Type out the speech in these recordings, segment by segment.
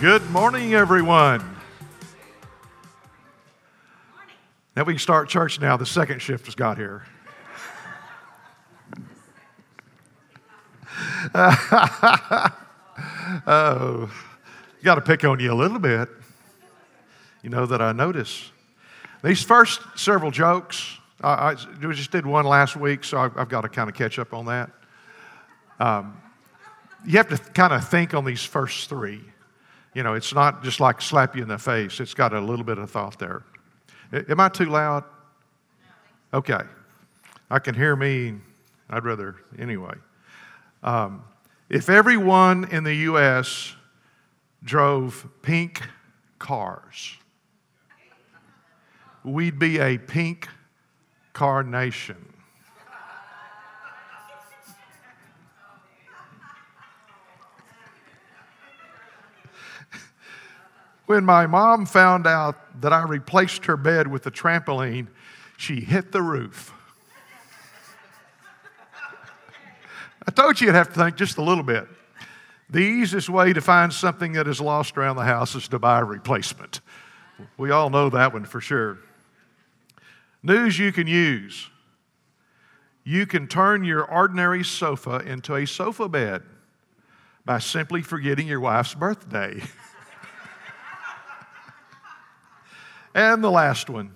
Good morning, everyone. Now we can start church now. The second shift has got here. oh, got to pick on you a little bit. You know that I notice. These first several jokes, I, I we just did one last week, so I've, I've got to kind of catch up on that. Um, you have to kind of think on these first three. You know, it's not just like slap you in the face, it's got a little bit of thought there. Am I too loud? Okay. I can hear me. I'd rather, anyway. Um, if everyone in the U.S. drove pink cars, we'd be a pink car nation. When my mom found out that I replaced her bed with a trampoline, she hit the roof. I told you you'd have to think just a little bit. The easiest way to find something that is lost around the house is to buy a replacement. We all know that one for sure. News you can use. You can turn your ordinary sofa into a sofa bed by simply forgetting your wife's birthday. And the last one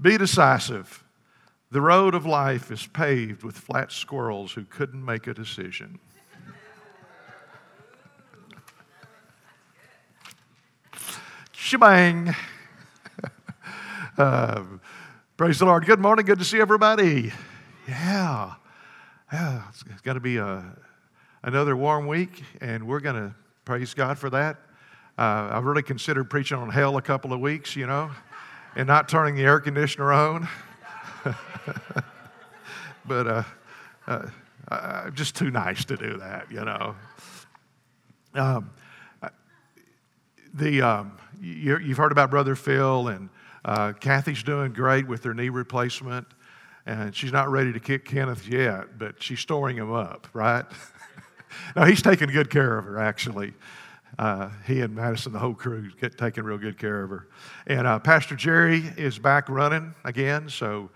be decisive. The road of life is paved with flat squirrels who couldn't make a decision. Shebang. uh, praise the Lord. Good morning. Good to see everybody. Yeah. Yeah. It's, it's going to be a, another warm week, and we're going to praise God for that. Uh, I really considered preaching on hell a couple of weeks, you know, and not turning the air conditioner on. but uh, uh, I'm just too nice to do that, you know. Um, the, um, you, have heard about Brother Phil, and uh, Kathy's doing great with her knee replacement. And she's not ready to kick Kenneth yet, but she's storing him up, right? no, he's taking good care of her, actually uh, he and Madison, the whole crew, get taking real good care of her. And uh, Pastor Jerry is back running again, so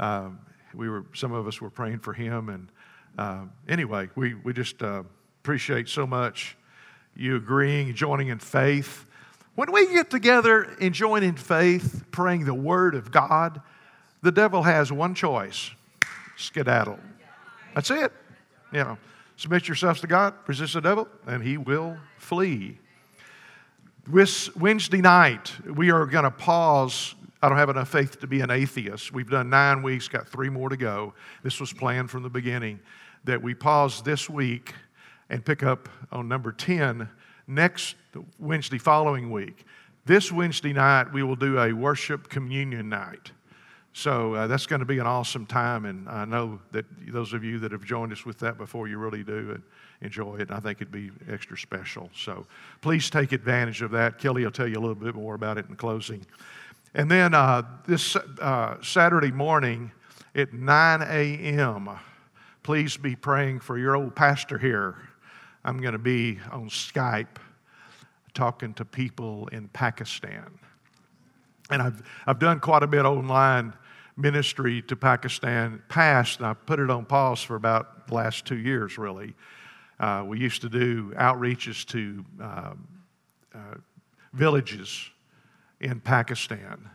um, we were some of us were praying for him. And uh, anyway, we we just uh, appreciate so much you agreeing, joining in faith. When we get together and join in faith, praying the Word of God, the devil has one choice: skedaddle. That's it. You know. Submit yourselves to God, resist the devil, and he will flee. This Wednesday night, we are going to pause. I don't have enough faith to be an atheist. We've done nine weeks, got three more to go. This was planned from the beginning that we pause this week and pick up on number 10 next Wednesday following week. This Wednesday night, we will do a worship communion night. So uh, that's going to be an awesome time, and I know that those of you that have joined us with that before, you really do and enjoy it. And I think it'd be extra special. So please take advantage of that. Kelly will tell you a little bit more about it in closing. And then uh, this uh, Saturday morning at 9 a.m., please be praying for your old pastor here. I'm going to be on Skype talking to people in Pakistan. And I've, I've done quite a bit online ministry to Pakistan passed, and I put it on pause for about the last two years, really. Uh, we used to do outreaches to um, uh, villages in Pakistan.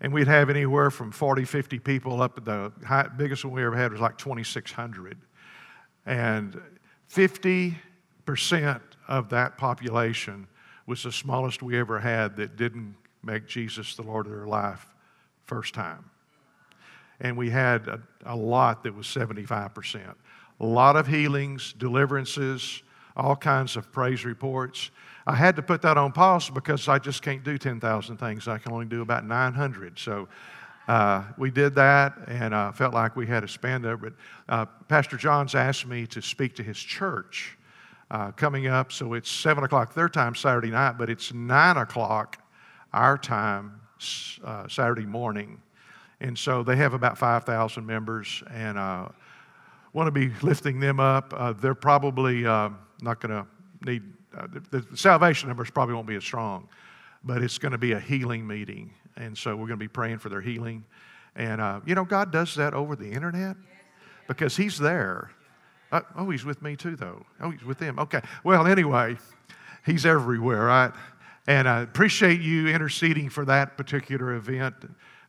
And we'd have anywhere from 40, 50 people up. The high, biggest one we ever had was like 2,600. And 50% of that population was the smallest we ever had that didn't make Jesus the Lord of their life first time and we had a, a lot that was 75%. A lot of healings, deliverances, all kinds of praise reports. I had to put that on pause because I just can't do 10,000 things. I can only do about 900. So uh, we did that and uh, felt like we had to spend there. But uh, Pastor John's asked me to speak to his church uh, coming up. So it's 7 o'clock their time Saturday night, but it's 9 o'clock our time uh, Saturday morning. And so they have about 5,000 members and uh, want to be lifting them up. Uh, they're probably uh, not going to need uh, the, the salvation numbers probably won't be as strong, but it's going to be a healing meeting. And so we're going to be praying for their healing. And, uh, you know, God does that over the internet because He's there. Uh, oh, He's with me too, though. Oh, He's with them. Okay. Well, anyway, He's everywhere, right? And I appreciate you interceding for that particular event.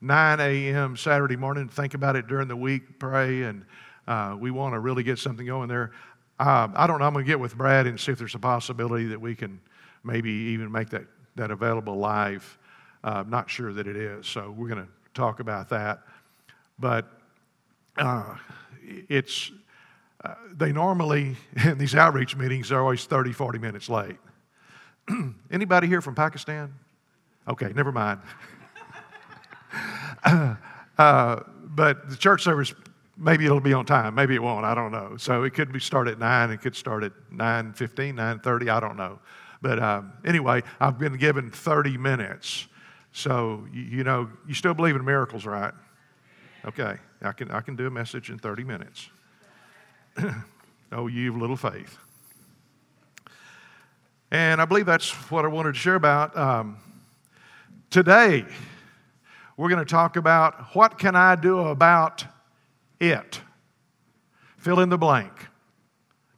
9 a.m. Saturday morning. Think about it during the week, pray, and uh, we want to really get something going there. Uh, I don't know. I'm going to get with Brad and see if there's a possibility that we can maybe even make that, that available live. Uh, I'm not sure that it is, so we're going to talk about that. But uh, it's, uh, they normally, in these outreach meetings, are always 30, 40 minutes late. Anybody here from Pakistan? Okay, never mind. uh, but the church service, maybe it'll be on time, maybe it won't, I don't know. So it could be start at 9, it could start at 9.15, 9.30, I don't know. But um, anyway, I've been given 30 minutes. So, you, you know, you still believe in miracles, right? Okay, I can, I can do a message in 30 minutes. oh, you've little faith. And I believe that's what I wanted to share about. Um, today, we're going to talk about what can I do about it? Fill in the blank.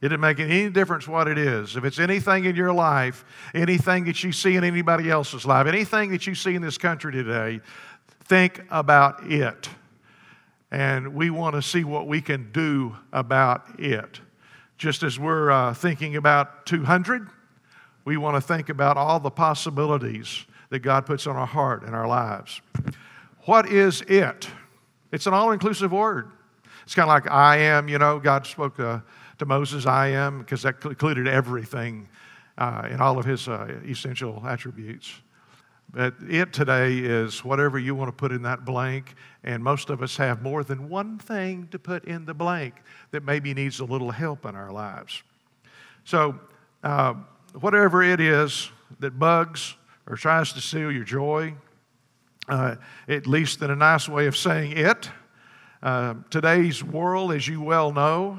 It didn't make any difference what it is. If it's anything in your life, anything that you see in anybody else's life, anything that you see in this country today, think about it. And we want to see what we can do about it. Just as we're uh, thinking about 200, we want to think about all the possibilities that God puts on our heart and our lives. What is it? It's an all inclusive word. It's kind of like I am, you know, God spoke uh, to Moses, I am, because that included everything uh, in all of his uh, essential attributes. But it today is whatever you want to put in that blank, and most of us have more than one thing to put in the blank that maybe needs a little help in our lives. So, uh, whatever it is that bugs or tries to steal your joy, uh, at least in a nice way of saying it. Uh, today's world, as you well know,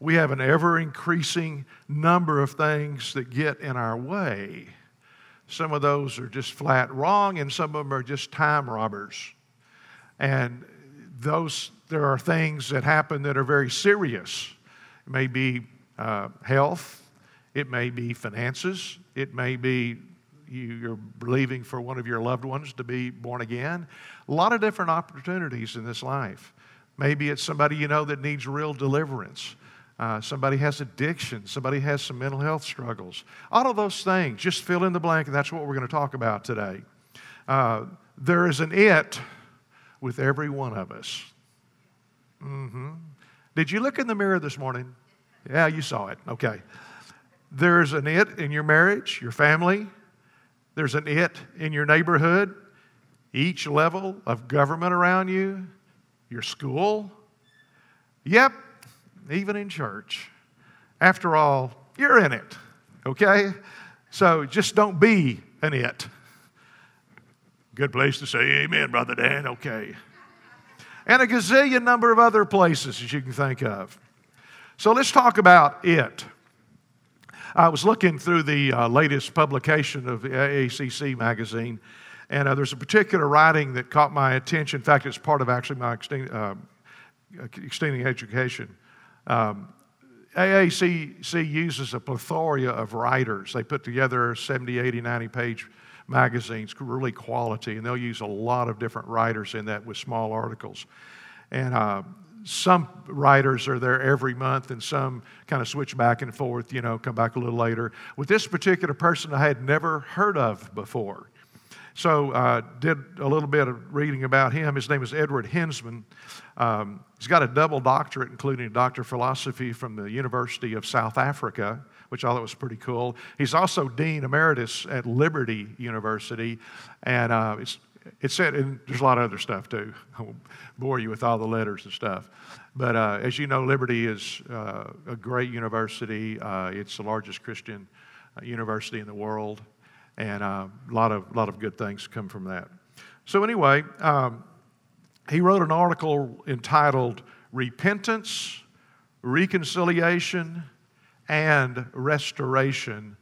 we have an ever increasing number of things that get in our way. Some of those are just flat wrong, and some of them are just time robbers. And those, there are things that happen that are very serious. It may be uh, health, it may be finances, it may be you're believing for one of your loved ones to be born again. A lot of different opportunities in this life. Maybe it's somebody you know that needs real deliverance. Uh, somebody has addiction. Somebody has some mental health struggles. All of those things, just fill in the blank, and that's what we're going to talk about today. Uh, there is an it with every one of us. Mm-hmm. Did you look in the mirror this morning? Yeah, you saw it. Okay. There's an it in your marriage, your family, there's an it in your neighborhood, each level of government around you, your school. Yep, even in church. After all, you're in it, okay? So just don't be an it. Good place to say amen, Brother Dan, okay. And a gazillion number of other places that you can think of. So let's talk about it. I was looking through the uh, latest publication of AACC magazine, and uh, there's a particular writing that caught my attention. In fact, it's part of actually my extending, uh, extending education. Um, AACC uses a plethora of writers. They put together 70, 80, 90 page magazines, really quality, and they'll use a lot of different writers in that with small articles. And uh, some writers are there every month and some kind of switch back and forth, you know, come back a little later. With this particular person, I had never heard of before. So uh, did a little bit of reading about him. His name is Edward Hindson. Um, he's got a double doctorate, including a doctor of philosophy from the University of South Africa, which I thought was pretty cool. He's also dean emeritus at Liberty University, and uh, it's it said, and there's a lot of other stuff too. I won't bore you with all the letters and stuff. But uh, as you know, Liberty is uh, a great university. Uh, it's the largest Christian uh, university in the world, and uh, a lot of, lot of good things come from that. So, anyway, um, he wrote an article entitled Repentance, Reconciliation, and Restoration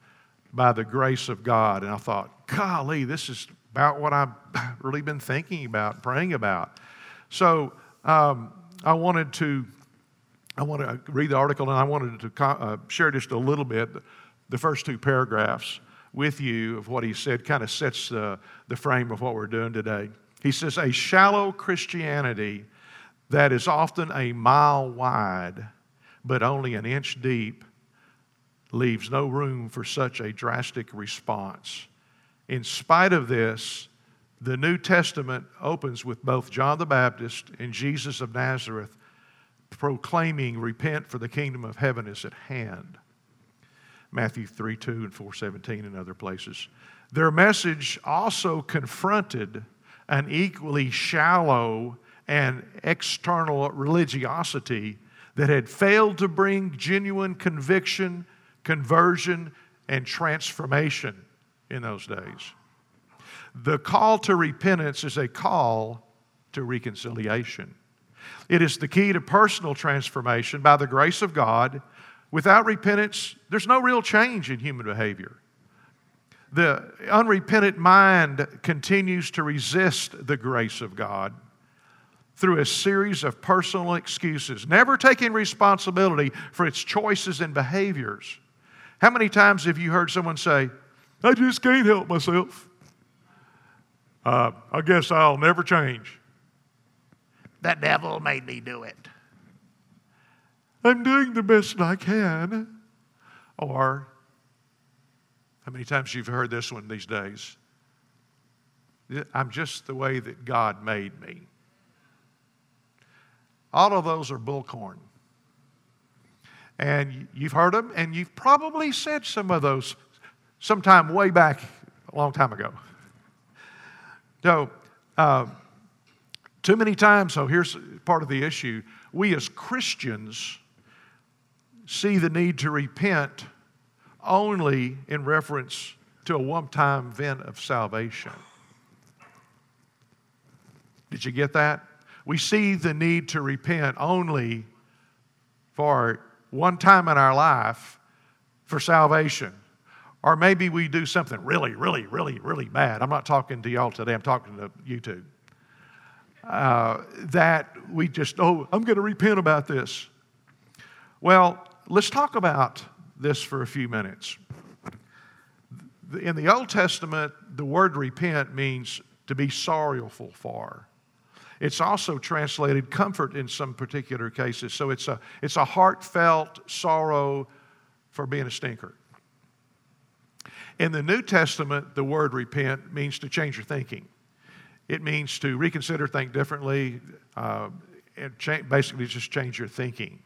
by the grace of God. And I thought, golly, this is about what I've really been thinking about, praying about. So um, I wanted to. I want to read the article and I wanted to uh, share just a little bit, the first two paragraphs with you of what he said, kind of sets uh, the frame of what we're doing today. He says, A shallow Christianity that is often a mile wide, but only an inch deep, leaves no room for such a drastic response. In spite of this, the New Testament opens with both John the Baptist and Jesus of Nazareth proclaiming, Repent, for the kingdom of heaven is at hand. Matthew 3 2 and 417 and other places. Their message also confronted an equally shallow and external religiosity that had failed to bring genuine conviction, conversion, and transformation in those days. The call to repentance is a call to reconciliation. It is the key to personal transformation by the grace of God. Without repentance, there's no real change in human behavior. The unrepentant mind continues to resist the grace of God through a series of personal excuses, never taking responsibility for its choices and behaviors. How many times have you heard someone say, I just can't help myself? Uh, I guess I'll never change. The devil made me do it. I'm doing the best I can. Or, how many times you've heard this one these days? I'm just the way that God made me. All of those are bullcorn. And you've heard them, and you've probably said some of those sometime way back a long time ago. So, uh, too many times, so here's part of the issue. We as Christians see the need to repent only in reference to a one time event of salvation. Did you get that? We see the need to repent only for one time in our life for salvation. Or maybe we do something really, really, really, really bad. I'm not talking to y'all today, I'm talking to YouTube uh, that we just, oh, I'm going to repent about this. Well, let's talk about this for a few minutes. In the Old Testament, the word repent means to be sorrowful for. It's also translated comfort in some particular cases. So it's a, it's a heartfelt sorrow for being a stinker. In the New Testament, the word repent means to change your thinking. It means to reconsider, think differently, uh, and cha- basically just change your thinking.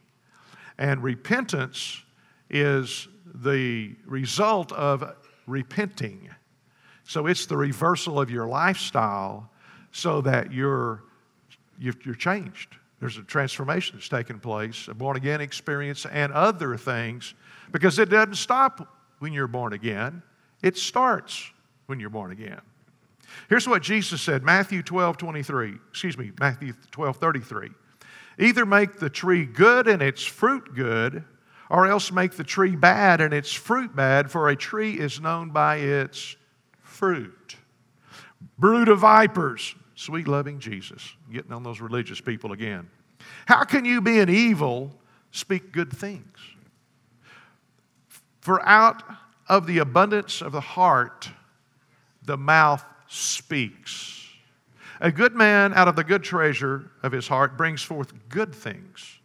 And repentance is the result of repenting. So it's the reversal of your lifestyle so that you're, you're changed. There's a transformation that's taken place, a born again experience, and other things, because it doesn't stop when you're born again, it starts when you're born again. Here's what Jesus said Matthew 12, 23. Excuse me, Matthew 12, 33. Either make the tree good and its fruit good, or else make the tree bad and its fruit bad, for a tree is known by its fruit. Brood of vipers, sweet loving Jesus, getting on those religious people again. How can you, be an evil, speak good things? For out of the abundance of the heart, the mouth speaks. A good man out of the good treasure of his heart brings forth good things,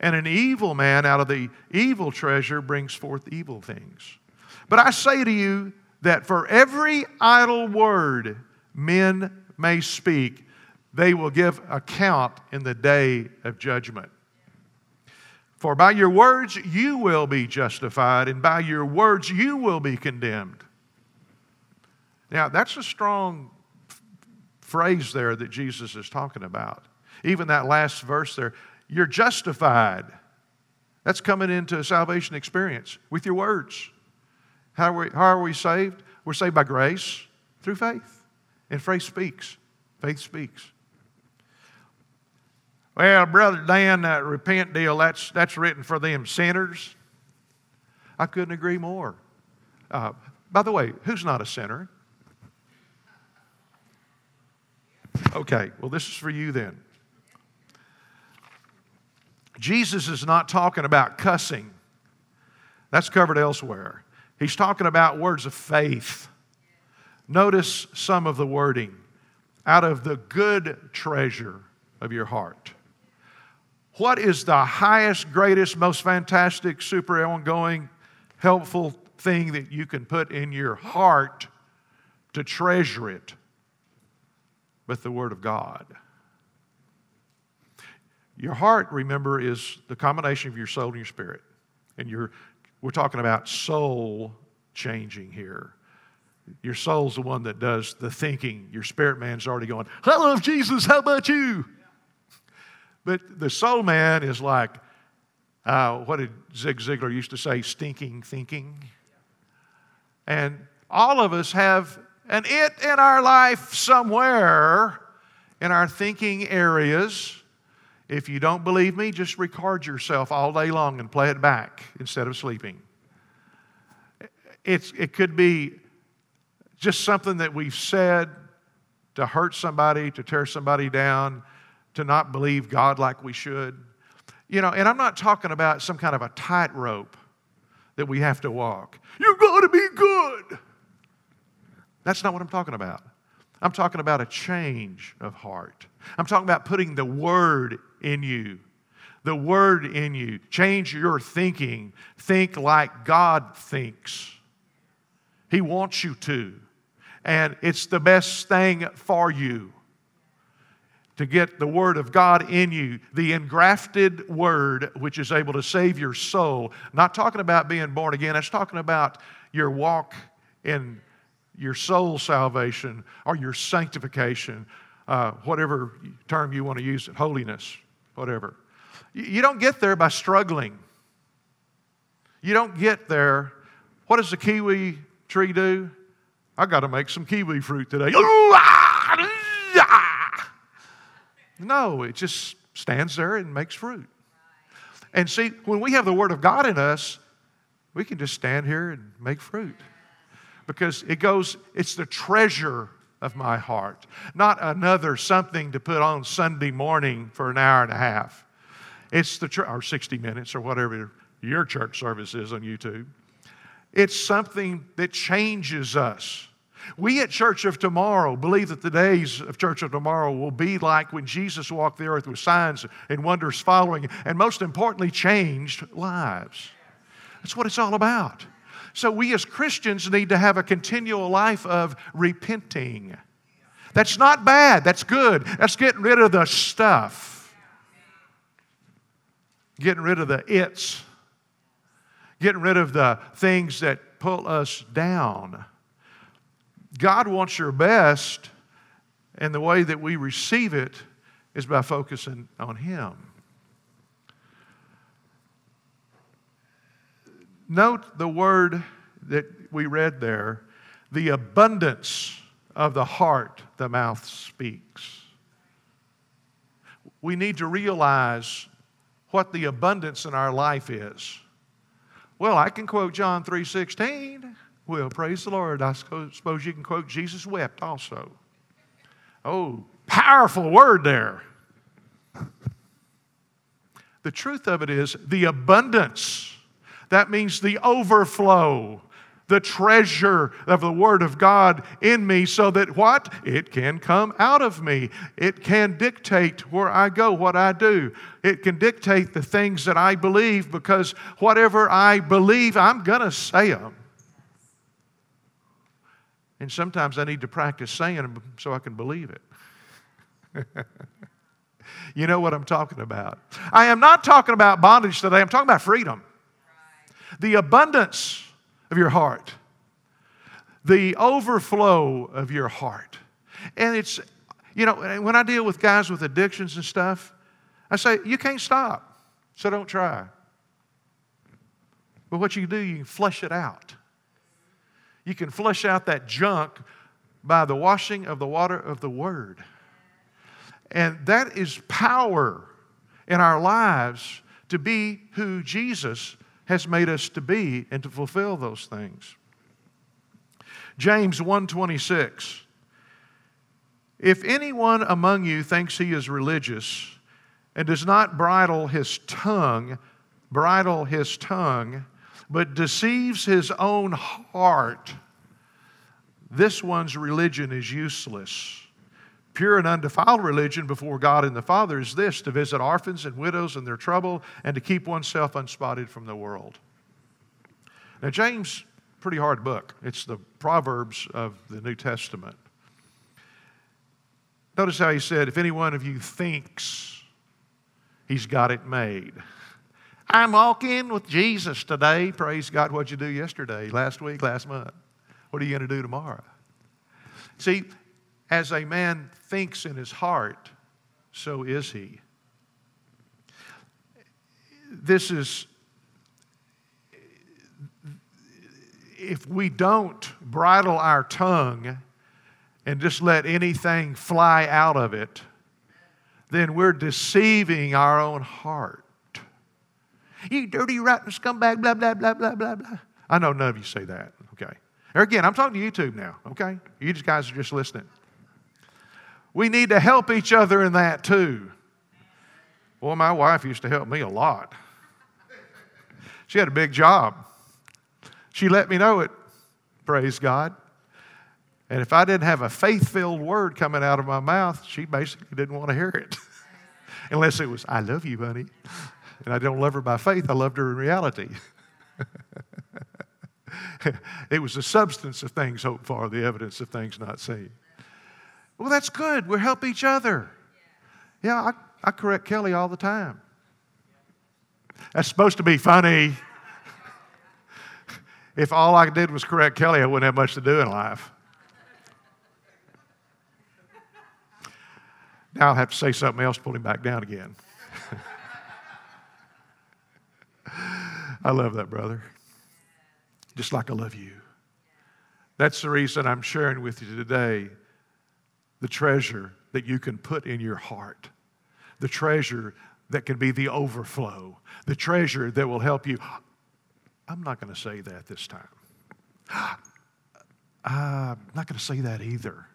and an evil man out of the evil treasure brings forth evil things. But I say to you that for every idle word men may speak, they will give account in the day of judgment. For by your words you will be justified, and by your words you will be condemned. Now, that's a strong phrase there that Jesus is talking about. Even that last verse there, you're justified. That's coming into a salvation experience with your words. How are we, how are we saved? We're saved by grace through faith. And faith speaks. Faith speaks. Well, Brother Dan, that repent deal, that's, that's written for them sinners. I couldn't agree more. Uh, By the way, who's not a sinner? Okay, well, this is for you then. Jesus is not talking about cussing, that's covered elsewhere. He's talking about words of faith. Notice some of the wording out of the good treasure of your heart. What is the highest, greatest, most fantastic, super ongoing, helpful thing that you can put in your heart to treasure it? With the Word of God. Your heart, remember, is the combination of your soul and your spirit. And your, we're talking about soul changing here. Your soul's the one that does the thinking. Your spirit man's already going, I love Jesus, how about you? But the soul man is like, uh, what did Zig Ziglar used to say, stinking thinking? And all of us have an it in our life somewhere in our thinking areas if you don't believe me, just record yourself all day long and play it back instead of sleeping. It's, it could be just something that we've said to hurt somebody, to tear somebody down, to not believe God like we should. You know, and I'm not talking about some kind of a tightrope that we have to walk. You've got to be good. That's not what I'm talking about. I'm talking about a change of heart. I'm talking about putting the Word in you. The Word in you. Change your thinking. Think like God thinks. He wants you to. And it's the best thing for you to get the Word of God in you, the engrafted Word which is able to save your soul. Not talking about being born again, it's talking about your walk in your soul salvation or your sanctification, uh, whatever term you want to use it, holiness, whatever. You don't get there by struggling. You don't get there. What does the kiwi tree do? I got to make some kiwi fruit today. No, it just stands there and makes fruit. And see, when we have the Word of God in us, we can just stand here and make fruit because it goes, it's the treasure of my heart, not another something to put on Sunday morning for an hour and a half. It's the, tre- or 60 minutes or whatever your church service is on YouTube. It's something that changes us. We at Church of Tomorrow believe that the days of Church of Tomorrow will be like when Jesus walked the earth with signs and wonders following, and most importantly, changed lives. That's what it's all about. So we as Christians need to have a continual life of repenting. That's not bad, that's good. That's getting rid of the stuff, getting rid of the its, getting rid of the things that pull us down. God wants your best, and the way that we receive it is by focusing on Him. Note the word that we read there the abundance of the heart, the mouth speaks. We need to realize what the abundance in our life is. Well, I can quote John 3:16. Well, praise the Lord. I suppose you can quote Jesus wept also. Oh, powerful word there. The truth of it is the abundance that means the overflow, the treasure of the Word of God in me, so that what? It can come out of me. It can dictate where I go, what I do. It can dictate the things that I believe because whatever I believe, I'm going to say them. And sometimes I need to practice saying them so I can believe it. you know what I'm talking about. I am not talking about bondage today, I'm talking about freedom the abundance of your heart, the overflow of your heart. And it's, you know, when I deal with guys with addictions and stuff, I say, you can't stop, so don't try. But what you do, you flush it out. You can flush out that junk by the washing of the water of the Word. And that is power in our lives to be who Jesus has made us to be and to fulfill those things. James 1:26. If anyone among you thinks he is religious and does not bridle his tongue, bridle his tongue, but deceives his own heart, this one's religion is useless. Pure and undefiled religion before God and the Father is this to visit orphans and widows in their trouble and to keep oneself unspotted from the world. Now, James, pretty hard book. It's the Proverbs of the New Testament. Notice how he said, if any one of you thinks he's got it made. I'm walking with Jesus today. Praise God. What'd you do yesterday, last week, last month? What are you going to do tomorrow? See, as a man thinks in his heart, so is he. This is, if we don't bridle our tongue and just let anything fly out of it, then we're deceiving our own heart. You dirty, rotten scumbag, blah, blah, blah, blah, blah, blah. I know none of you say that, okay? Or again, I'm talking to YouTube now, okay? You guys are just listening. We need to help each other in that too. Well, my wife used to help me a lot. She had a big job. She let me know it, praise God. And if I didn't have a faith filled word coming out of my mouth, she basically didn't want to hear it. Unless it was, I love you, honey. And I don't love her by faith, I loved her in reality. it was the substance of things hoped for, the evidence of things not seen. Well, that's good. We help each other. Yeah, I, I correct Kelly all the time. That's supposed to be funny. if all I did was correct Kelly, I wouldn't have much to do in life. Now I'll have to say something else, to pull him back down again. I love that, brother. Just like I love you. That's the reason I'm sharing with you today the treasure that you can put in your heart, the treasure that can be the overflow, the treasure that will help you. I'm not going to say that this time. I'm not going to say that either.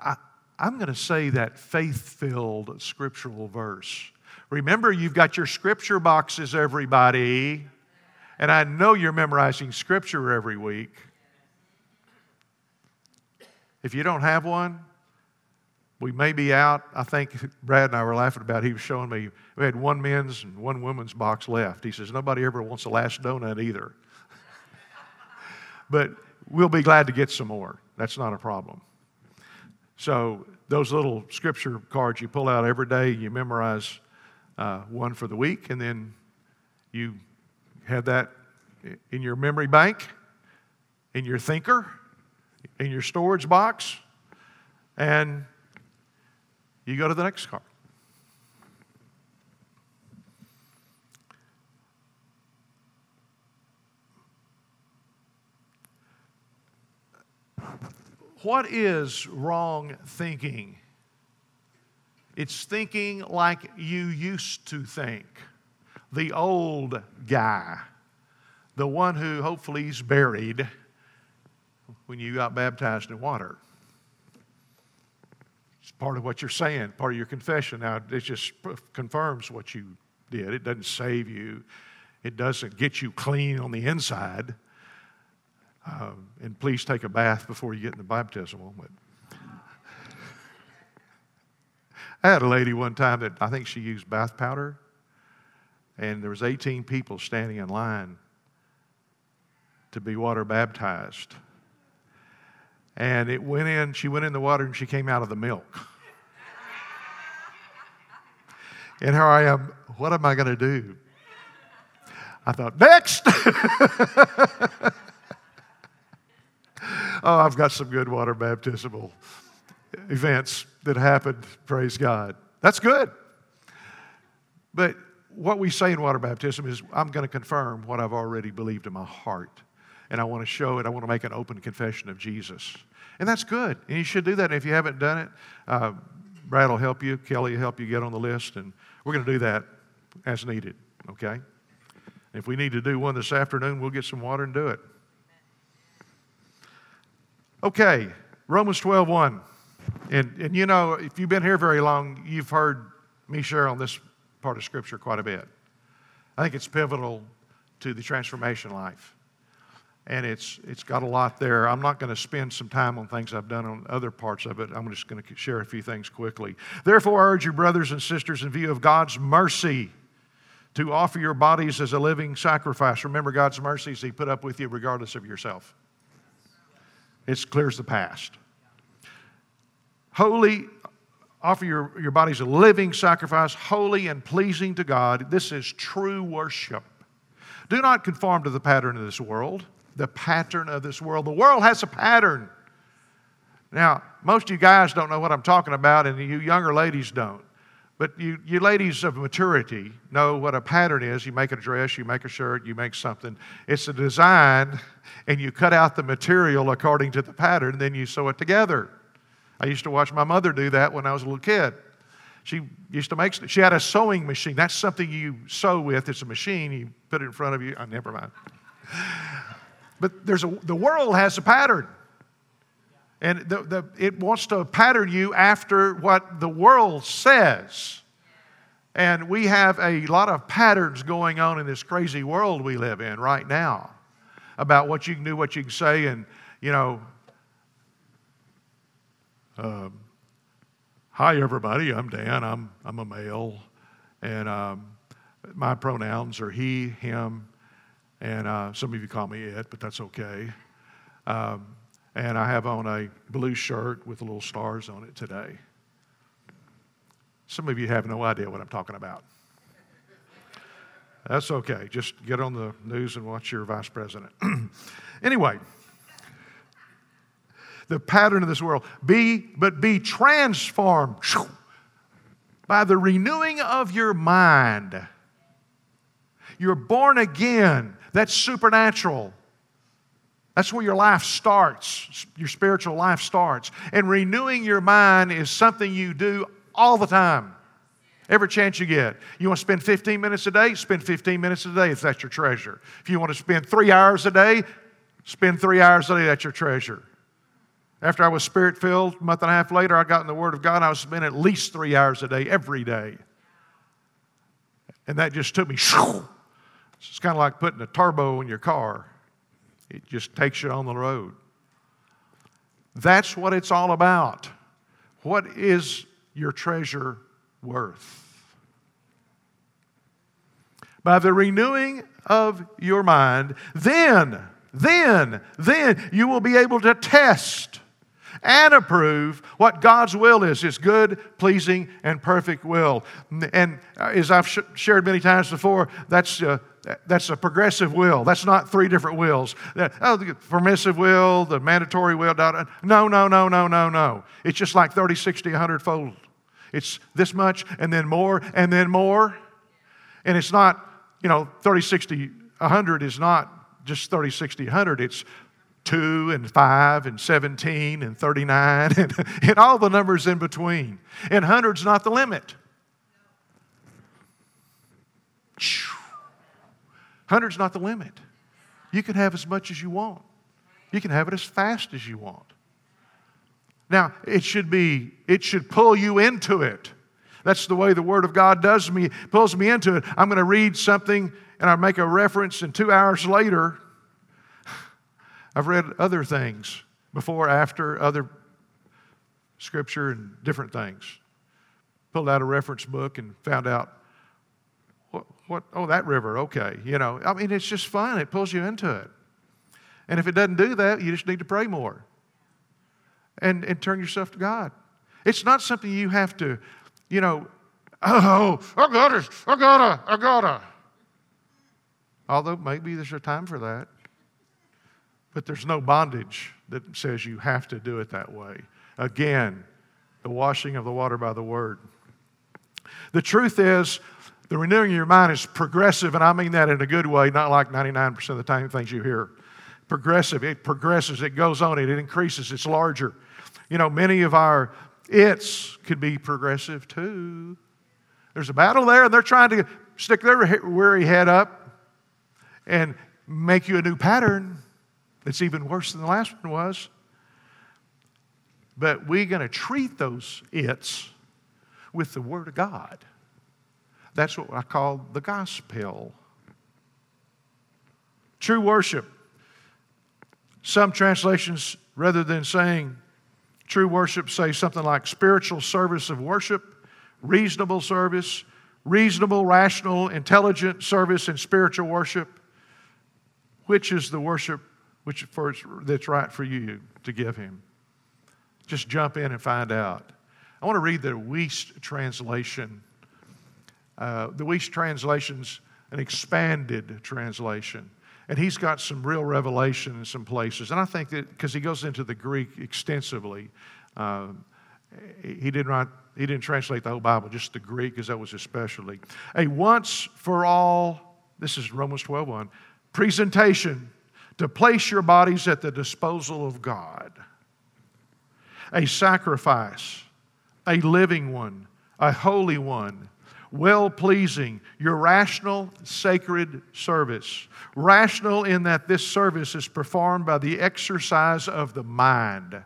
I, I'm going to say that faith filled scriptural verse. Remember, you've got your scripture boxes, everybody. And I know you're memorizing scripture every week. If you don't have one, we may be out. I think Brad and I were laughing about. It. He was showing me we had one men's and one women's box left. He says nobody ever wants the last donut either. but we'll be glad to get some more. That's not a problem. So those little scripture cards you pull out every day, you memorize uh, one for the week, and then you have that in your memory bank, in your thinker, in your storage box, and you go to the next card. What is wrong thinking? It's thinking like you used to think. The old guy, the one who hopefully is buried when you got baptized in water It's part of what you're saying, part of your confession. Now, it just confirms what you did. It doesn't save you, it doesn't get you clean on the inside. Um, and please take a bath before you get in the baptismal. But I had a lady one time that I think she used bath powder, and there was 18 people standing in line to be water baptized and it went in, she went in the water and she came out of the milk. and here I am, what am I going to do? I thought, next! oh, I've got some good water baptismal events that happened, praise God. That's good. But what we say in water baptism is, I'm going to confirm what I've already believed in my heart and I want to show it. I want to make an open confession of Jesus. And that's good. And you should do that. And if you haven't done it, uh, Brad will help you. Kelly will help you get on the list. And we're going to do that as needed, okay? If we need to do one this afternoon, we'll get some water and do it. Okay, Romans 12, 1. And, and you know, if you've been here very long, you've heard me share on this part of Scripture quite a bit. I think it's pivotal to the transformation life. And it's, it's got a lot there. I'm not going to spend some time on things I've done on other parts of it. I'm just going to share a few things quickly. Therefore, I urge you, brothers and sisters, in view of God's mercy, to offer your bodies as a living sacrifice. Remember, God's mercies He put up with you regardless of yourself. It clears the past. Holy, offer your, your bodies a living sacrifice, holy and pleasing to God. This is true worship. Do not conform to the pattern of this world, the pattern of this world. The world has a pattern. Now, most of you guys don't know what I'm talking about, and you younger ladies don't. But you, you ladies of maturity know what a pattern is. You make a dress, you make a shirt, you make something. It's a design, and you cut out the material according to the pattern, then you sew it together. I used to watch my mother do that when I was a little kid. She used to make, she had a sewing machine. That's something you sew with. It's a machine. You put it in front of you. Oh, never mind. But there's a, the world has a pattern. And the, the, it wants to pattern you after what the world says. And we have a lot of patterns going on in this crazy world we live in right now about what you can do, what you can say, and, you know, um, hi everybody, I'm Dan, I'm, I'm a male, and um, my pronouns are he, him, and uh, some of you call me it, but that's okay. Um, and I have on a blue shirt with little stars on it today. Some of you have no idea what I'm talking about. That's okay. Just get on the news and watch your vice president. anyway, the pattern of this world. Be, but be transformed by the renewing of your mind. You're born again. That's supernatural. That's where your life starts, your spiritual life starts. And renewing your mind is something you do all the time, every chance you get. You want to spend 15 minutes a day? Spend 15 minutes a day if that's your treasure. If you want to spend three hours a day, spend three hours a day, that's your treasure. After I was spirit filled, a month and a half later, I got in the Word of God. I was spending at least three hours a day every day. And that just took me, it's kind of like putting a turbo in your car. It just takes you on the road. That's what it's all about. What is your treasure worth? By the renewing of your mind, then, then, then you will be able to test and approve what God's will is His good, pleasing, and perfect will. And as I've sh- shared many times before, that's, uh, that's a progressive will. That's not three different wills. Oh, the permissive will, the mandatory will. No, no, no, no, no, no. It's just like 30, 60, 100 fold. It's this much, and then more, and then more. And it's not, you know, 30, 60, 100 is not just 30, 60, 100. It's 2 and 5 and 17 and 39 and, and all the numbers in between. And 100's not the limit. 100's not the limit. You can have as much as you want. You can have it as fast as you want. Now, it should be, it should pull you into it. That's the way the Word of God does me, pulls me into it. I'm going to read something and I make a reference, and two hours later, I've read other things before, after, other scripture and different things. Pulled out a reference book and found out what, what oh, that river, okay. You know, I mean, it's just fun. It pulls you into it. And if it doesn't do that, you just need to pray more and, and turn yourself to God. It's not something you have to, you know, oh, I gotta, I gotta, I gotta. Although maybe there's a time for that. But there's no bondage that says you have to do it that way. Again, the washing of the water by the word. The truth is, the renewing of your mind is progressive, and I mean that in a good way, not like 99% of the time things you hear. Progressive, it progresses, it goes on, it increases, it's larger. You know, many of our it's could be progressive too. There's a battle there, and they're trying to stick their weary head up and make you a new pattern. It's even worse than the last one was. but we're going to treat those it's with the Word of God. That's what I call the gospel. True worship. Some translations, rather than saying true worship, say something like spiritual service of worship, reasonable service, reasonable, rational, intelligent service and spiritual worship. Which is the worship which for, that's right for you to give him? Just jump in and find out. I want to read the Wuest translation. Uh, the Wuest translation's an expanded translation. And he's got some real revelation in some places. And I think that because he goes into the Greek extensively, uh, he didn't write, he didn't translate the whole Bible, just the Greek, because that was his specialty. A once for all, this is Romans 12 1, presentation to place your bodies at the disposal of God. A sacrifice, a living one, a holy one, well pleasing, your rational, sacred service. Rational in that this service is performed by the exercise of the mind.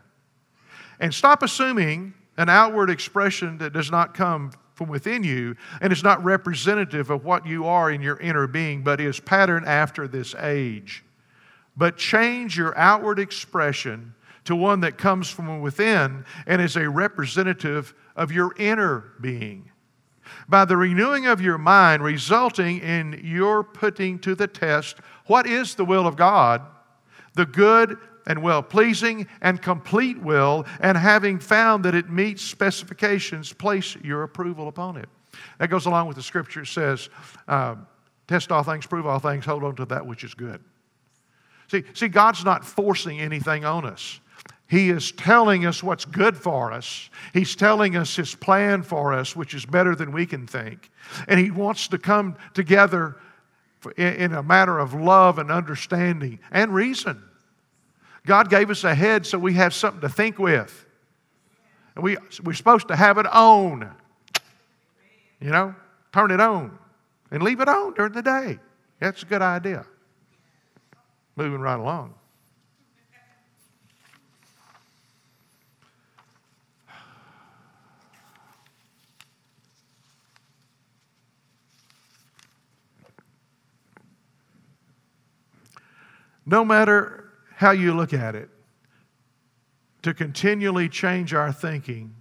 And stop assuming an outward expression that does not come from within you and is not representative of what you are in your inner being, but is patterned after this age. But change your outward expression to one that comes from within and is a representative of your inner being by the renewing of your mind, resulting in your putting to the test what is the will of God, the good and well pleasing and complete will, and having found that it meets specifications, place your approval upon it. That goes along with the scripture. It says, uh, Test all things, prove all things, hold on to that which is good. See, see, God's not forcing anything on us. He is telling us what's good for us. He's telling us His plan for us, which is better than we can think. And He wants to come together in a matter of love and understanding and reason. God gave us a head so we have something to think with. And we, we're supposed to have it on. You know, turn it on and leave it on during the day. That's a good idea. Moving right along. No matter how you look at it, to continually change our thinking,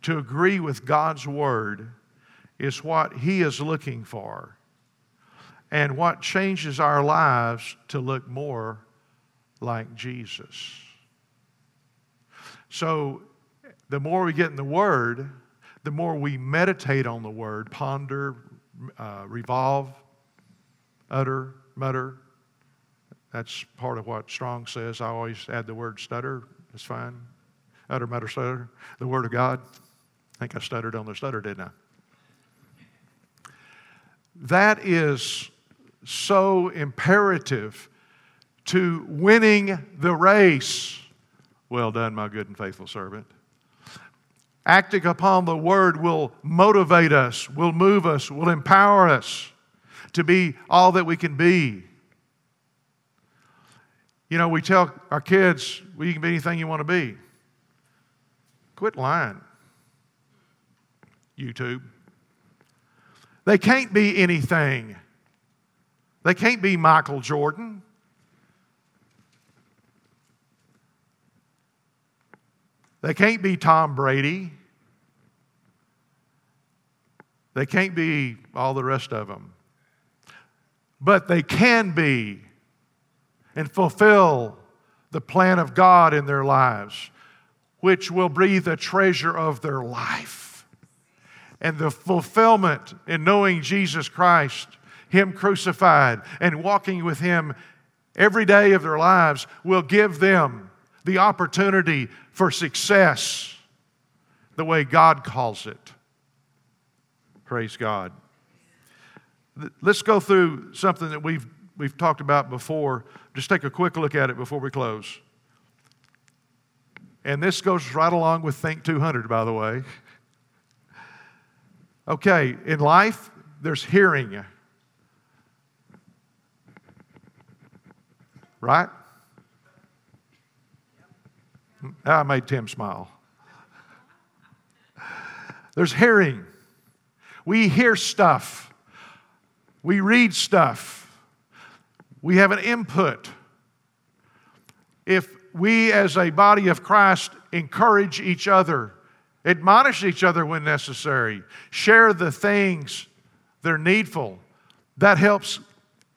to agree with God's Word, is what He is looking for. And what changes our lives to look more like Jesus. So, the more we get in the Word, the more we meditate on the Word, ponder, uh, revolve, utter, mutter, that's part of what Strong says. I always add the word stutter. It's fine. Utter, mutter, stutter. The Word of God. I think I stuttered on the stutter, didn't I? That is so imperative to winning the race. Well done, my good and faithful servant. Acting upon the word will motivate us, will move us, will empower us to be all that we can be. You know, we tell our kids, well, you can be anything you want to be. Quit lying. YouTube. They can't be anything. They can't be Michael Jordan. They can't be Tom Brady. They can't be all the rest of them. But they can be and fulfill the plan of God in their lives, which will be the treasure of their life. And the fulfillment in knowing Jesus Christ, Him crucified, and walking with Him every day of their lives will give them the opportunity for success the way God calls it. Praise God. Let's go through something that we've, we've talked about before just take a quick look at it before we close. And this goes right along with Think 200, by the way. Okay, in life, there's hearing. Right? I made Tim smile. There's hearing. We hear stuff. We read stuff. We have an input. If we, as a body of Christ, encourage each other, admonish each other when necessary, share the things that are needful, that helps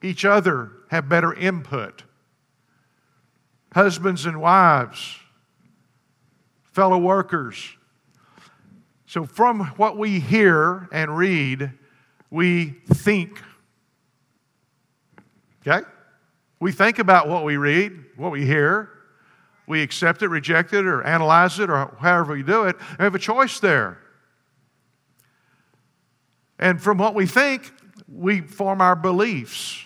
each other have better input. Husbands and wives, fellow workers. So, from what we hear and read, we think. Okay? We think about what we read, what we hear. We accept it, reject it, or analyze it, or however we do it. We have a choice there. And from what we think, we form our beliefs.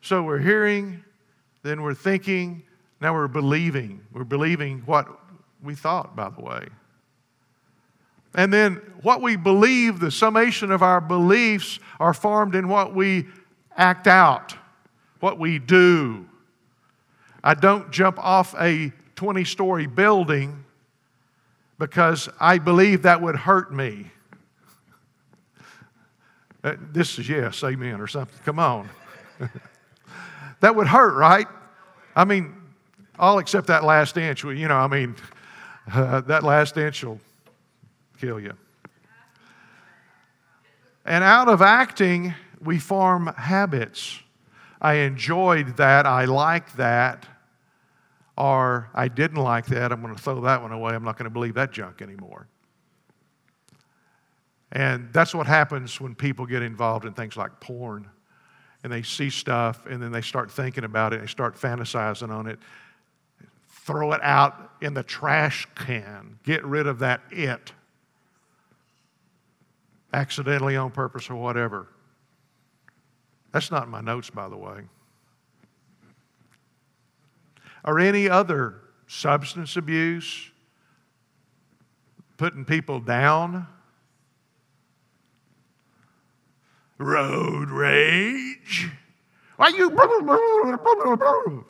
So we're hearing, then we're thinking, now we're believing. We're believing what we thought, by the way. And then what we believe, the summation of our beliefs, are formed in what we act out, what we do. I don't jump off a 20 story building because I believe that would hurt me. Uh, this is yes, amen, or something. Come on. that would hurt, right? I mean, all except that last inch. You know, I mean, uh, that last inch will kill you. And out of acting, we form habits. I enjoyed that, I like that, or I didn't like that, I'm going to throw that one away, I'm not going to believe that junk anymore. And that's what happens when people get involved in things like porn and they see stuff and then they start thinking about it, and they start fantasizing on it. Throw it out in the trash can. Get rid of that it accidentally on purpose or whatever. That's not in my notes, by the way. Or any other substance abuse, putting people down, road rage. Why you?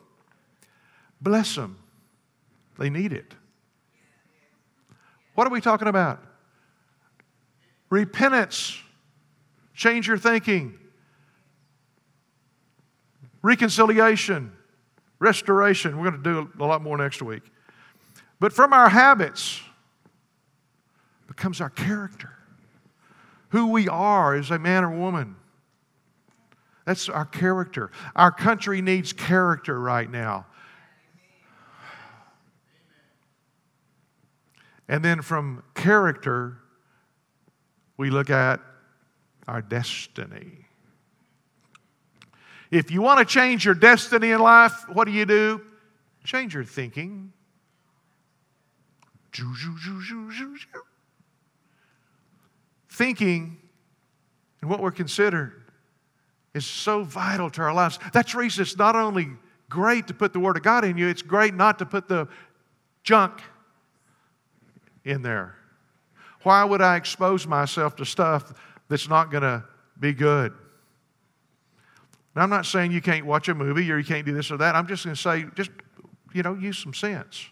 Bless them. They need it. What are we talking about? Repentance. Change your thinking. Reconciliation. Restoration. We're going to do a lot more next week. But from our habits becomes our character. Who we are as a man or woman. That's our character. Our country needs character right now. And then from character, we look at our destiny. If you want to change your destiny in life, what do you do? Change your thinking. Thinking and what we're considered is so vital to our lives. That's reason it's not only great to put the Word of God in you, it's great not to put the junk in there. Why would I expose myself to stuff that's not going to be good? Now, I'm not saying you can't watch a movie or you can't do this or that. I'm just going to say, just, you know, use some sense.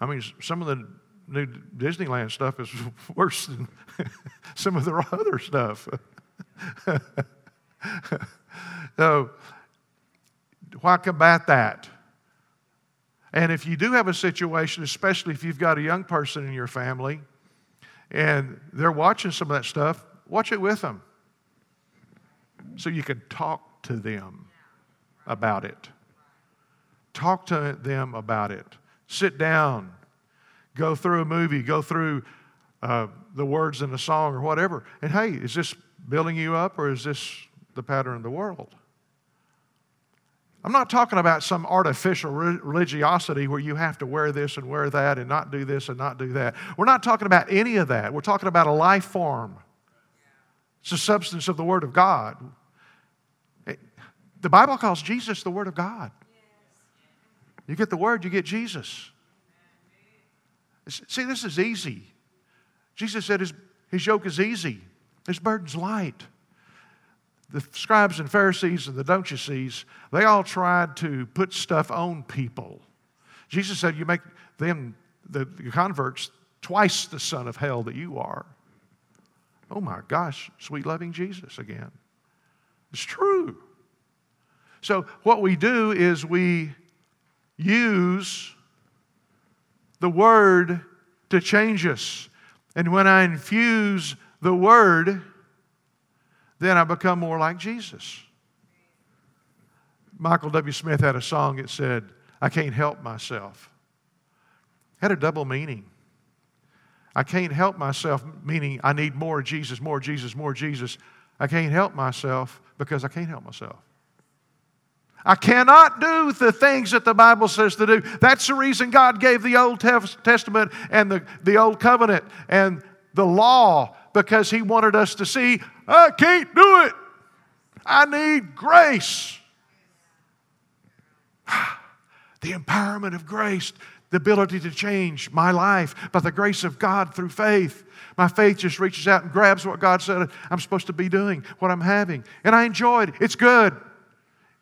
I mean, some of the new Disneyland stuff is worse than some of the other stuff. so, why combat that? And if you do have a situation, especially if you've got a young person in your family and they're watching some of that stuff, watch it with them so you can talk to them about it. Talk to them about it. Sit down, go through a movie, go through uh, the words in a song or whatever. And hey, is this building you up or is this the pattern of the world? I'm not talking about some artificial religiosity where you have to wear this and wear that and not do this and not do that. We're not talking about any of that. We're talking about a life form. It's the substance of the Word of God. The Bible calls Jesus the Word of God. You get the Word, you get Jesus. See, this is easy. Jesus said his, his yoke is easy, his burden's light the scribes and Pharisees and the don't you sees, they all tried to put stuff on people. Jesus said, You make them the, the convert's twice the son of hell that you are. Oh my gosh, sweet loving Jesus again. It's true. So, what we do is we use the Word to change us. And when I infuse the Word, then I become more like Jesus. Michael W. Smith had a song that said, I can't help myself. It had a double meaning. I can't help myself, meaning I need more Jesus, more Jesus, more Jesus. I can't help myself because I can't help myself. I cannot do the things that the Bible says to do. That's the reason God gave the Old Testament and the, the Old Covenant and the law, because He wanted us to see, I can't do it. I need grace. the empowerment of grace the ability to change my life by the grace of God through faith. My faith just reaches out and grabs what God said I'm supposed to be doing, what I'm having. And I enjoy it. It's good.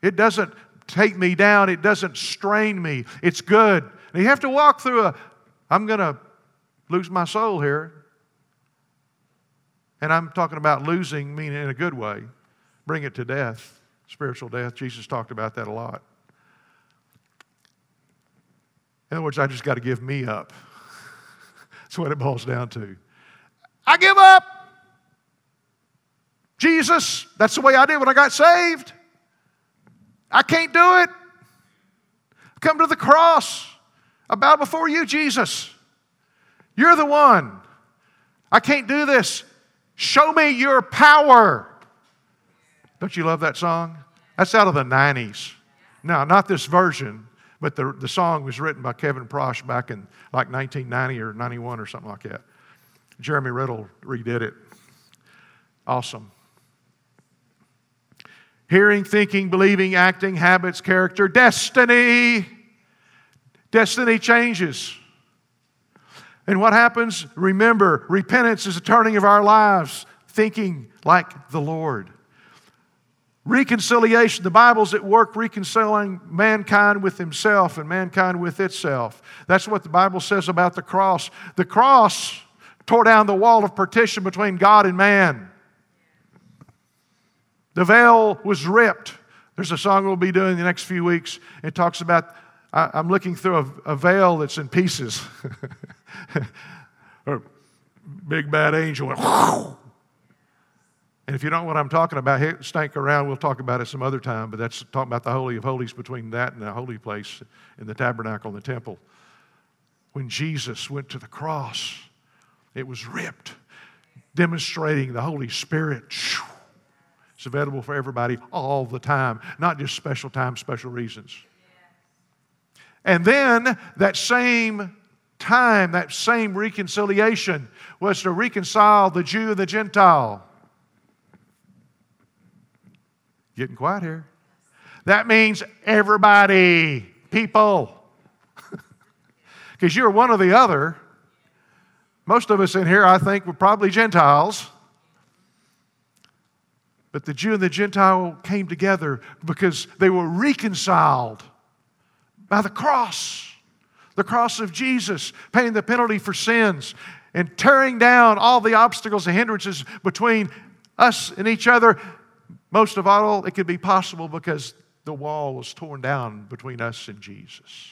It doesn't take me down, it doesn't strain me. It's good. And you have to walk through a, I'm going to lose my soul here. And I'm talking about losing, meaning in a good way. Bring it to death, spiritual death. Jesus talked about that a lot. In other words, I just got to give me up. That's what it boils down to. I give up. Jesus, that's the way I did when I got saved. I can't do it. Come to the cross. I bow before you, Jesus. You're the one. I can't do this. Show me your power. Don't you love that song? That's out of the 90s. Now, not this version, but the, the song was written by Kevin Prosch back in like 1990 or 91 or something like that. Jeremy Riddle redid it. Awesome. Hearing, thinking, believing, acting, habits, character, destiny. Destiny changes. And what happens? Remember, repentance is a turning of our lives, thinking like the Lord. Reconciliation, the Bible's at work reconciling mankind with himself and mankind with itself. That's what the Bible says about the cross. The cross tore down the wall of partition between God and man. The veil was ripped. There's a song we'll be doing the next few weeks. It talks about I, am looking through a, a, veil that's in pieces. or big bad angel went And if you don't know what I'm talking about, stank around. We'll talk about it some other time, but that's talking about the Holy of Holies between that and the holy place in the tabernacle and the temple. When Jesus went to the cross, it was ripped, demonstrating the Holy Spirit. It's available for everybody all the time, not just special times, special reasons. And then that same time, that same reconciliation was to reconcile the Jew and the Gentile. Getting quiet here. That means everybody, people. Because you're one or the other. Most of us in here, I think, were probably Gentiles. But the Jew and the Gentile came together because they were reconciled by the cross, the cross of Jesus, paying the penalty for sins and tearing down all the obstacles and hindrances between us and each other most of all, it could be possible because the wall was torn down between us and Jesus.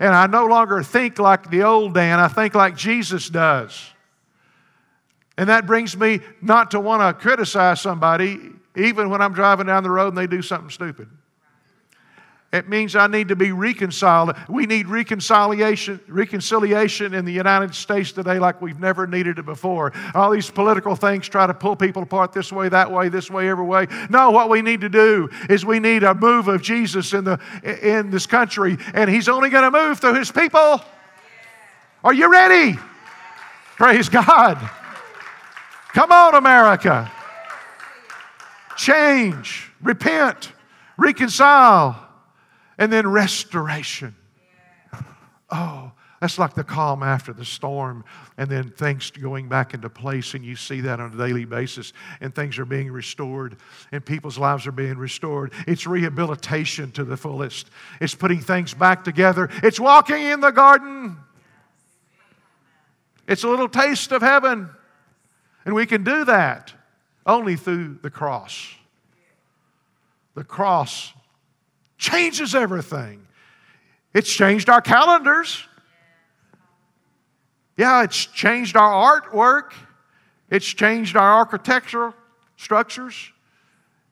And I no longer think like the old Dan, I think like Jesus does. And that brings me not to want to criticize somebody, even when I'm driving down the road and they do something stupid. It means I need to be reconciled. We need reconciliation, reconciliation in the United States today like we've never needed it before. All these political things try to pull people apart this way, that way, this way, every way. No, what we need to do is we need a move of Jesus in, the, in this country, and He's only going to move through His people. Are you ready? Praise God. Come on, America. Change, repent, reconcile and then restoration. Oh, that's like the calm after the storm, and then things going back into place, and you see that on a daily basis, and things are being restored, and people's lives are being restored. It's rehabilitation to the fullest. It's putting things back together. It's walking in the garden. It's a little taste of heaven. And we can do that only through the cross. The cross changes everything. It's changed our calendars. Yeah, it's changed our artwork. It's changed our architectural structures.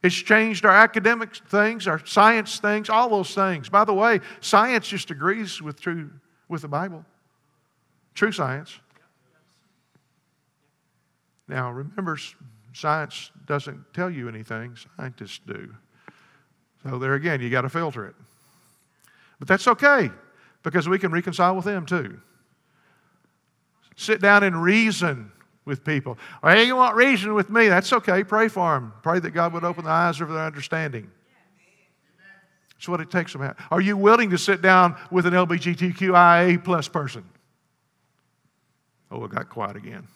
It's changed our academic things, our science things, all those things. By the way, science just agrees with true with the Bible. True science. Now, remember, science doesn't tell you anything, scientists do. So, there again, you got to filter it. But that's okay because we can reconcile with them too. Sit down and reason with people. hey, you want reason with me? That's okay. Pray for them. Pray that God would open the eyes of their understanding. That's what it takes them. Are you willing to sit down with an LGBTQIA plus person? Oh, it got quiet again.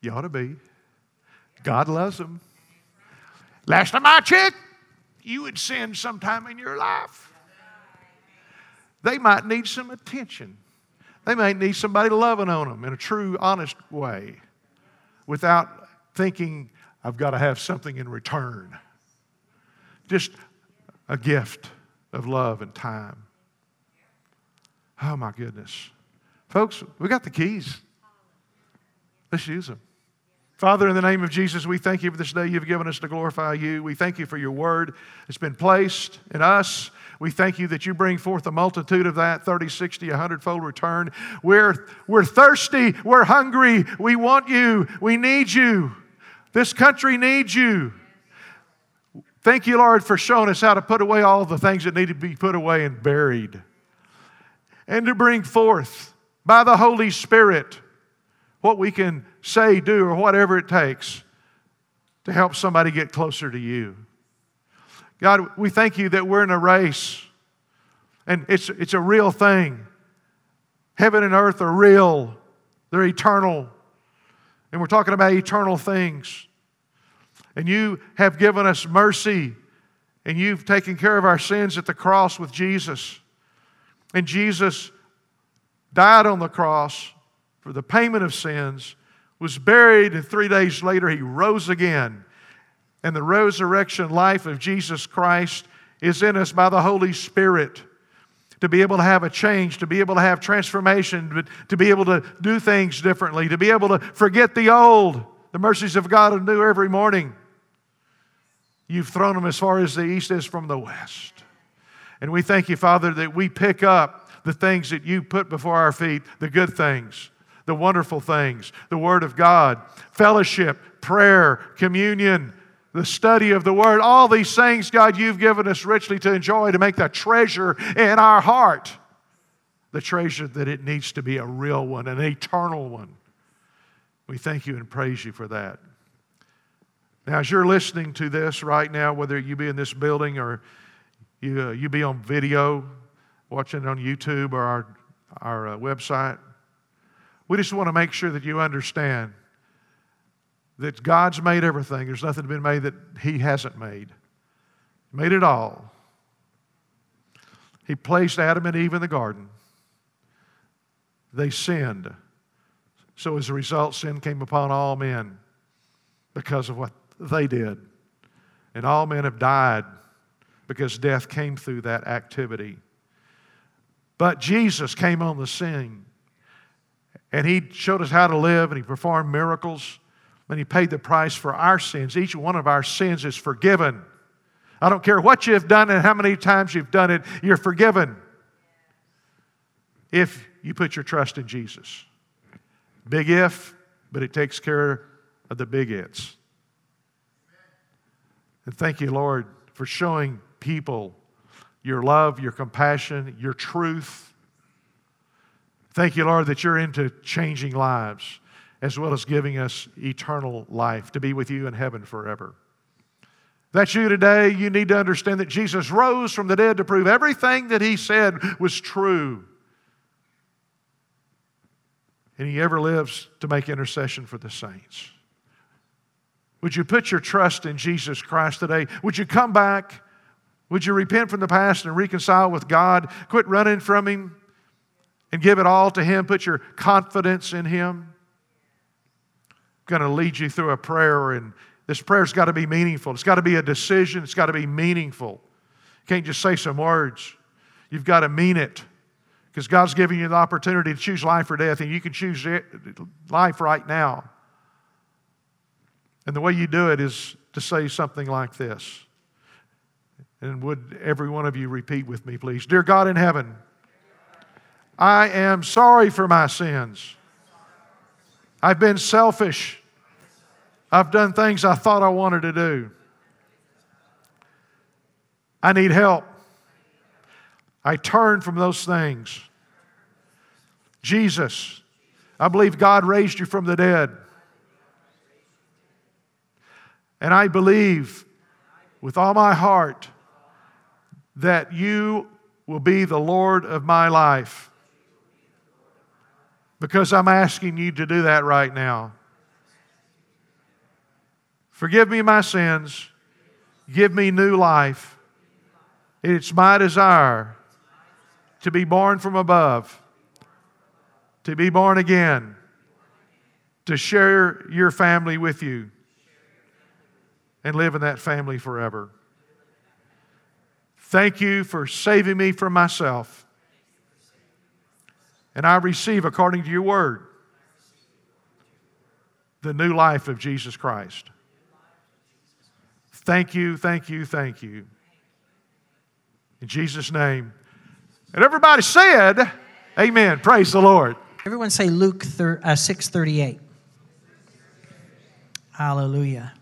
You ought to be. God loves them. Last time I checked, you would sin sometime in your life. They might need some attention. They might need somebody loving on them in a true, honest way without thinking, I've got to have something in return. Just a gift of love and time. Oh, my goodness. Folks, we got the keys. Let's use them. Father, in the name of Jesus, we thank you for this day you've given us to glorify you. We thank you for your word that's been placed in us. We thank you that you bring forth a multitude of that 30, 60, 100 fold return. We're, we're thirsty. We're hungry. We want you. We need you. This country needs you. Thank you, Lord, for showing us how to put away all the things that need to be put away and buried. And to bring forth by the Holy Spirit what we can say, do, or whatever it takes to help somebody get closer to you. God, we thank you that we're in a race and it's, it's a real thing. Heaven and earth are real, they're eternal. And we're talking about eternal things. And you have given us mercy, and you've taken care of our sins at the cross with Jesus. And Jesus died on the cross for the payment of sins, was buried, and three days later he rose again. And the resurrection life of Jesus Christ is in us by the Holy Spirit to be able to have a change, to be able to have transformation, to be able to do things differently, to be able to forget the old. The mercies of God are new every morning. You've thrown them as far as the east is from the west. And we thank you, Father, that we pick up the things that you put before our feet, the good things, the wonderful things, the Word of God, fellowship, prayer, communion, the study of the Word, all these things, God, you've given us richly to enjoy, to make the treasure in our heart the treasure that it needs to be a real one, an eternal one. We thank you and praise you for that. Now, as you're listening to this right now, whether you be in this building or you, uh, you be on video, watching it on YouTube or our, our uh, website, we just want to make sure that you understand that God's made everything. There's nothing been made that He hasn't made. He made it all. He placed Adam and Eve in the garden. They sinned. So as a result, sin came upon all men because of what they did. And all men have died because death came through that activity. But Jesus came on the scene and he showed us how to live and he performed miracles and he paid the price for our sins. Each one of our sins is forgiven. I don't care what you've done and how many times you've done it, you're forgiven if you put your trust in Jesus. Big if, but it takes care of the big it's. And thank you, Lord, for showing people your love, your compassion, your truth Thank you, Lord, that you're into changing lives as well as giving us eternal life to be with you in heaven forever. That's you today. You need to understand that Jesus rose from the dead to prove everything that he said was true. And he ever lives to make intercession for the saints. Would you put your trust in Jesus Christ today? Would you come back Would you repent from the past and reconcile with God? Quit running from Him and give it all to Him. Put your confidence in Him. I'm going to lead you through a prayer, and this prayer's got to be meaningful. It's got to be a decision, it's got to be meaningful. You can't just say some words, you've got to mean it. Because God's giving you the opportunity to choose life or death, and you can choose life right now. And the way you do it is to say something like this. And would every one of you repeat with me, please? Dear God in heaven, I am sorry for my sins. I've been selfish. I've done things I thought I wanted to do. I need help. I turn from those things. Jesus, I believe God raised you from the dead. And I believe with all my heart that you will be the Lord of my life. Because I'm asking you to do that right now. Forgive me my sins. Give me new life. It's my desire to be born from above, to be born again, to share your family with you and live in that family forever. Thank you for saving me from myself. And I receive, according to your word, the new life of Jesus Christ. Thank you, thank you, thank you. In Jesus' name. And everybody said, Amen. Praise the Lord. Everyone say Luke uh, 6:38. Hallelujah.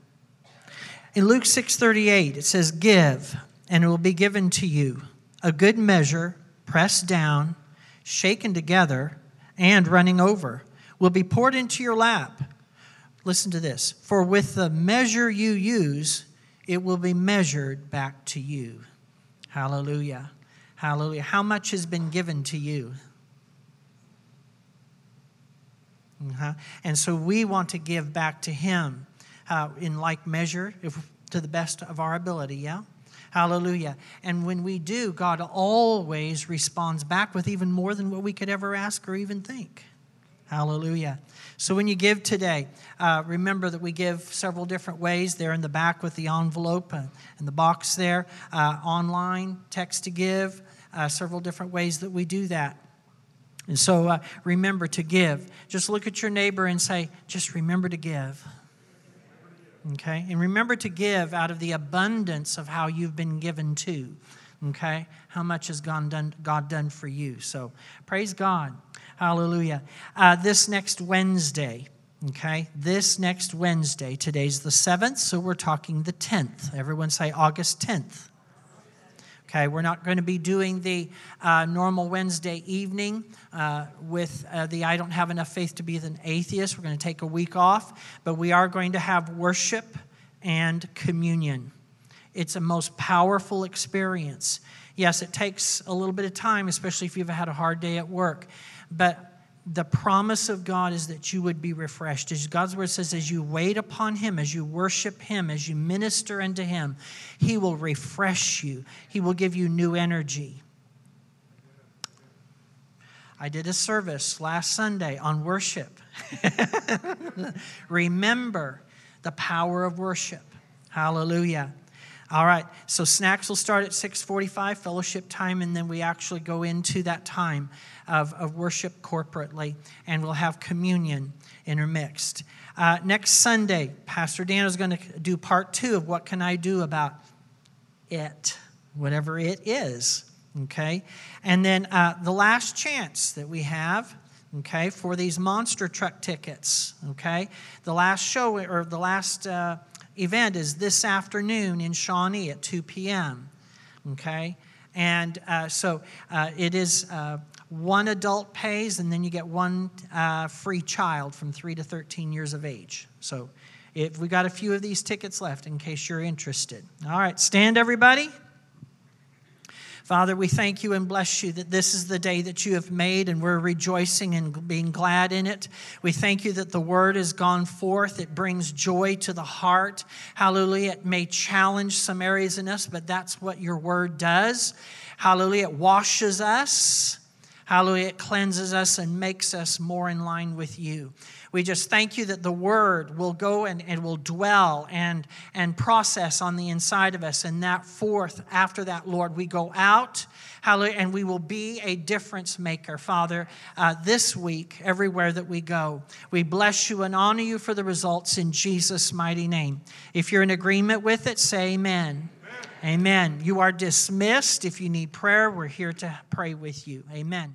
In Luke 6:38 it says give and it will be given to you a good measure pressed down shaken together and running over will be poured into your lap. Listen to this. For with the measure you use it will be measured back to you. Hallelujah. Hallelujah. How much has been given to you? Uh-huh. And so we want to give back to Him uh, in like measure, if, to the best of our ability, yeah? Hallelujah. And when we do, God always responds back with even more than what we could ever ask or even think. Hallelujah. So when you give today, uh, remember that we give several different ways. They're in the back with the envelope and, and the box there. Uh, online, text to give, uh, several different ways that we do that. And so uh, remember to give. Just look at your neighbor and say, just remember to give. Okay? And remember to give out of the abundance of how you've been given to. Okay? How much has God done, God done for you? So praise God. Hallelujah. Uh, this next Wednesday, okay? This next Wednesday, today's the 7th, so we're talking the 10th. Everyone say August 10th. Okay, we're not going to be doing the uh, normal Wednesday evening uh, with uh, the I don't have enough faith to be an atheist. We're going to take a week off, but we are going to have worship and communion. It's a most powerful experience. Yes, it takes a little bit of time, especially if you've had a hard day at work, but the promise of God is that you would be refreshed. As God's word says, as you wait upon Him, as you worship Him, as you minister unto Him, He will refresh you, He will give you new energy. I did a service last Sunday on worship. Remember the power of worship. Hallelujah. All right, so snacks will start at 6:45, fellowship time, and then we actually go into that time of, of worship corporately, and we'll have communion intermixed. Uh, next Sunday, Pastor Dan is going to do part two of what can I do about it, whatever it is. Okay, and then uh, the last chance that we have okay, for these monster truck tickets. Okay, the last show or the last uh, event is this afternoon in Shawnee at 2 p.m. Okay, and uh, so uh, it is uh, one adult pays, and then you get one uh, free child from 3 to 13 years of age. So if we got a few of these tickets left in case you're interested. All right, stand everybody. Father, we thank you and bless you that this is the day that you have made and we're rejoicing and being glad in it. We thank you that the word has gone forth. It brings joy to the heart. Hallelujah. It may challenge some areas in us, but that's what your word does. Hallelujah. It washes us. Hallelujah. It cleanses us and makes us more in line with you. We just thank you that the word will go and, and will dwell and, and process on the inside of us. And that forth, after that, Lord, we go out, hallelujah, and we will be a difference maker, Father, uh, this week, everywhere that we go. We bless you and honor you for the results in Jesus' mighty name. If you're in agreement with it, say amen. Amen. amen. You are dismissed. If you need prayer, we're here to pray with you. Amen.